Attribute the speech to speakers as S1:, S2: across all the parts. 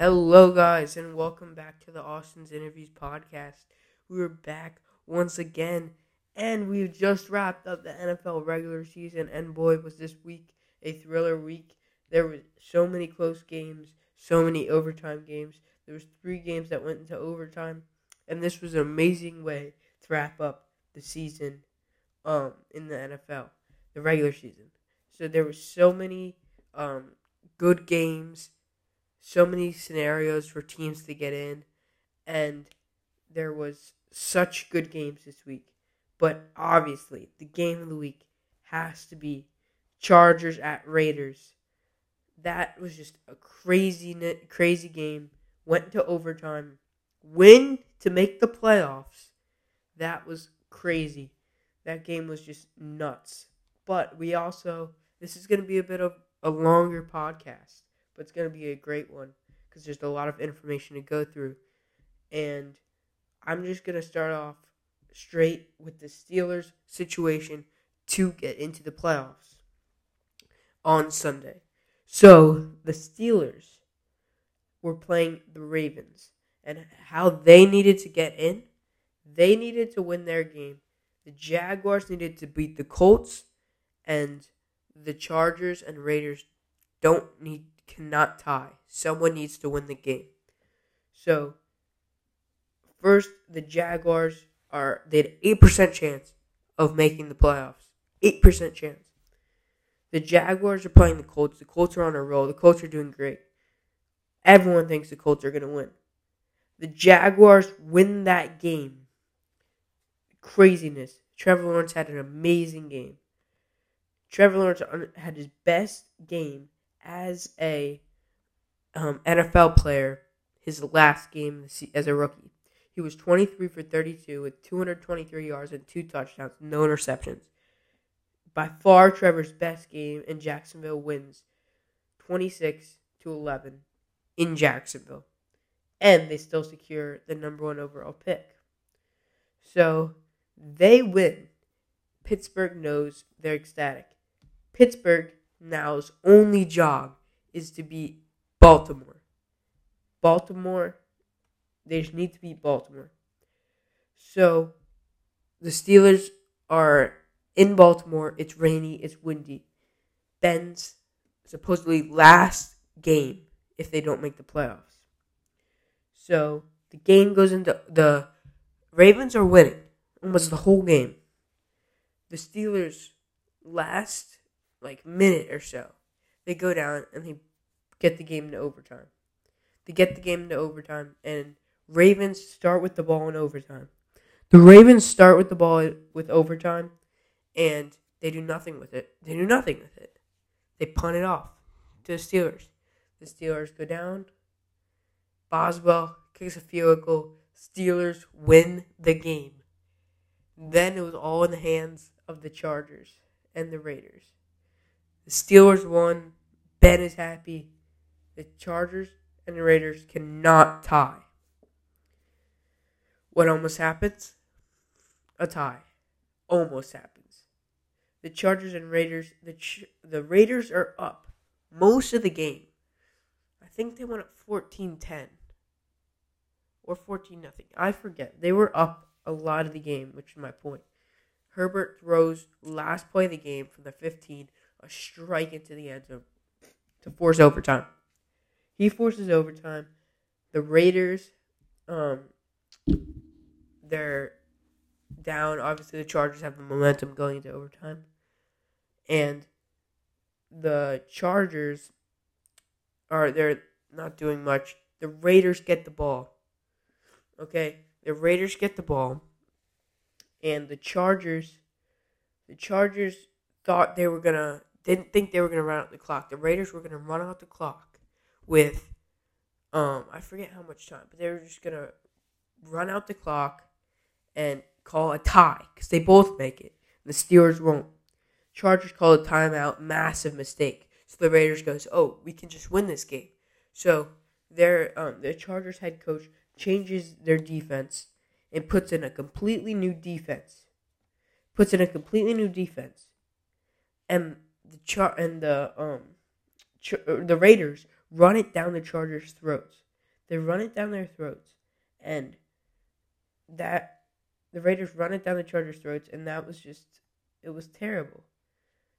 S1: Hello, guys, and welcome back to the Austin's Interviews podcast. We're back once again, and we've just wrapped up the NFL regular season. And boy, was this week a thriller week! There were so many close games, so many overtime games. There was three games that went into overtime, and this was an amazing way to wrap up the season, um, in the NFL, the regular season. So there were so many, um, good games so many scenarios for teams to get in, and there was such good games this week. But obviously, the game of the week has to be Chargers at Raiders. That was just a crazy, crazy game. Went to overtime, win to make the playoffs. That was crazy. That game was just nuts. But we also, this is going to be a bit of a longer podcast but it's going to be a great one because there's a lot of information to go through. And I'm just going to start off straight with the Steelers situation to get into the playoffs on Sunday. So the Steelers were playing the Ravens and how they needed to get in, they needed to win their game. The Jaguars needed to beat the Colts and the Chargers and Raiders don't need cannot tie. Someone needs to win the game. So, first, the Jaguars are they had eight percent chance of making the playoffs. Eight percent chance. The Jaguars are playing the Colts. The Colts are on a roll. The Colts are doing great. Everyone thinks the Colts are going to win. The Jaguars win that game. Craziness. Trevor Lawrence had an amazing game. Trevor Lawrence had his best game as a um, NFL player his last game as a rookie. He was 23 for 32 with 223 yards and two touchdowns, no interceptions. By far, Trevor's best game, and Jacksonville wins 26 to 11 in Jacksonville. And they still secure the number one overall pick. So they win. Pittsburgh knows they're ecstatic. Pittsburgh now's only job is to beat Baltimore. Baltimore, they just need to beat Baltimore. So the Steelers are in Baltimore. It's rainy, it's windy. Ben's supposedly last game if they don't make the playoffs. So the game goes into the Ravens are winning almost the whole game. The Steelers last like minute or so, they go down and they get the game to overtime. They get the game to overtime, and Ravens start with the ball in overtime. The Ravens start with the ball with overtime, and they do nothing with it. They do nothing with it. They punt it off to the Steelers. The Steelers go down. Boswell kicks a field goal. Steelers win the game. Then it was all in the hands of the Chargers and the Raiders. The Steelers won. Ben is happy. The Chargers and the Raiders cannot tie. What almost happens? A tie. Almost happens. The Chargers and Raiders, the Ch- the Raiders are up most of the game. I think they went up 14-10 or 14 nothing. I forget. They were up a lot of the game, which is my point. Herbert throws last play of the game from the 15 a strike into the end zone to force overtime. He forces overtime. The Raiders, um, they're down. Obviously, the Chargers have the momentum going into overtime, and the Chargers are they're not doing much. The Raiders get the ball. Okay, the Raiders get the ball, and the Chargers, the Chargers thought they were gonna didn't think they were going to run out the clock. The Raiders were going to run out the clock with, um, I forget how much time, but they were just going to run out the clock and call a tie because they both make it. The Steelers won't. Chargers call a timeout, massive mistake. So the Raiders goes, oh, we can just win this game. So their um, the Chargers head coach changes their defense and puts in a completely new defense. Puts in a completely new defense. And the char and the um ch- uh, the Raiders run it down the Chargers' throats. They run it down their throats, and that the Raiders run it down the Chargers' throats, and that was just it was terrible.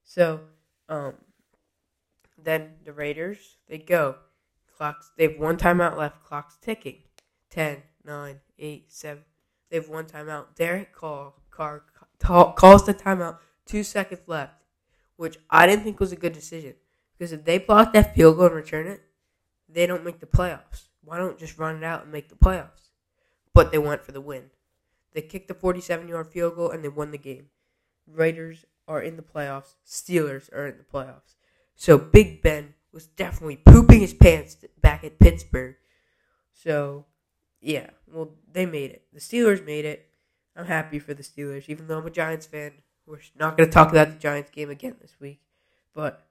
S1: So, um, then the Raiders they go. Clocks. They have one timeout left. Clock's ticking. 10, 9, 8, 7. They have one timeout. Derek Carr, Carr calls the timeout. Two seconds left, which I didn't think was a good decision because if they block that field goal and return it, they don't make the playoffs. Why don't just run it out and make the playoffs? But they went for the win. They kicked the 47 yard field goal and they won the game. Raiders are in the playoffs. Steelers are in the playoffs. So Big Ben was definitely pooping his pants back at Pittsburgh. So, yeah, well, they made it. The Steelers made it. I'm happy for the Steelers, even though I'm a Giants fan. We're not going to talk about the Giants game again this week. But,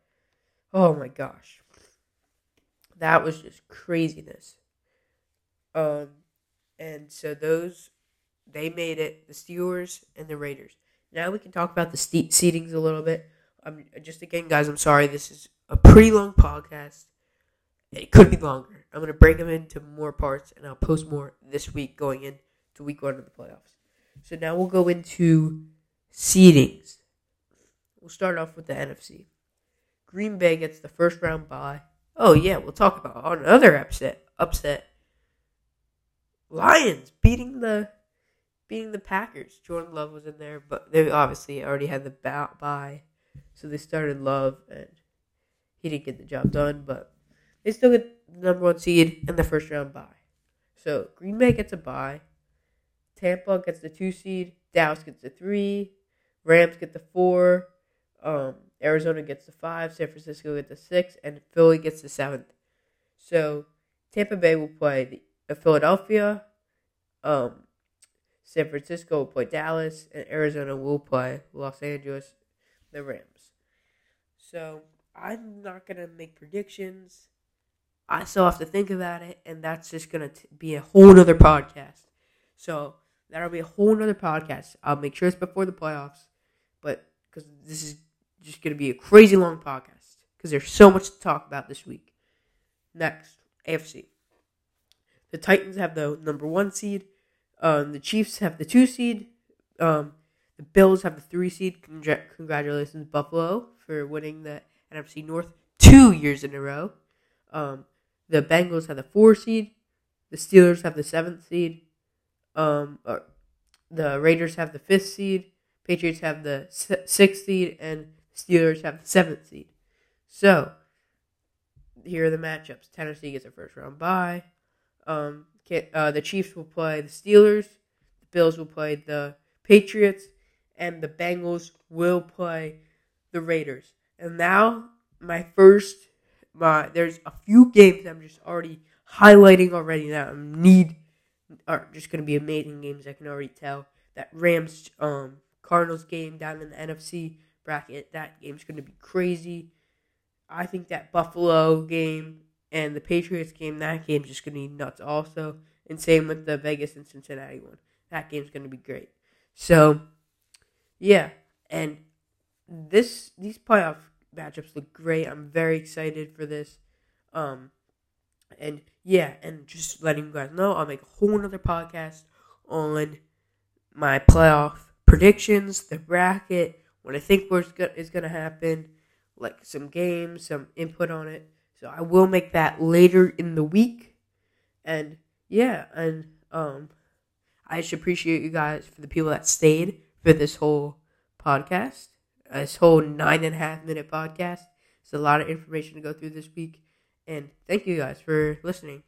S1: oh my gosh. That was just craziness. Um, and so those, they made it, the Steelers and the Raiders. Now we can talk about the seedings a little bit. Um, just again, guys, I'm sorry. This is a pretty long podcast. It could be longer. I'm going to break them into more parts, and I'll post more this week going into week one of the playoffs. So now we'll go into seedings. We'll start off with the NFC. Green Bay gets the first round bye. Oh yeah, we'll talk about another upset. Upset. Lions beating the beating the Packers. Jordan Love was in there, but they obviously already had the bye, so they started Love, and he didn't get the job done. But they still get the number one seed and the first round bye. So Green Bay gets a bye. Tampa gets the two seed. Dallas gets the three. Rams get the four. Um, Arizona gets the five. San Francisco gets the six, and Philly gets the seventh. So Tampa Bay will play the uh, Philadelphia. Um, San Francisco will play Dallas, and Arizona will play Los Angeles, the Rams. So I'm not gonna make predictions. I still have to think about it, and that's just gonna be a whole other podcast. So that'll be a whole nother podcast. I'll make sure it's before the playoffs, because this is just going to be a crazy long podcast because there's so much to talk about this week. Next, AFC. The Titans have the number one seed. Um, the Chiefs have the two seed. Um, the Bills have the three seed. Congr- congratulations, Buffalo, for winning the NFC North two years in a row. Um, the Bengals have the four seed. The Steelers have the seventh seed. Um, the Raiders have the fifth seed. Patriots have the sixth seed, and Steelers have the seventh seed. So here are the matchups. Tennessee gets a first round bye. Um, uh, the Chiefs will play the Steelers. The Bills will play the Patriots, and the Bengals will play the Raiders. And now my first, my there's a few games I'm just already highlighting already that I need are just going to be amazing games. I can already tell that Rams um, Cardinals game down in the NFC bracket. That game's going to be crazy. I think that Buffalo game and the Patriots game, that game's just going to be nuts also. And same with the Vegas and Cincinnati one. That game's going to be great. So, yeah. And this these playoff matchups look great. I'm very excited for this. Um, and yeah, and just letting you guys know, I'll make a whole another podcast on my playoff predictions, the bracket, what I think is going to happen, like some games, some input on it. So I will make that later in the week. And yeah, and um, I just appreciate you guys for the people that stayed for this whole podcast, this whole nine and a half minute podcast. It's a lot of information to go through this week. And thank you guys for listening.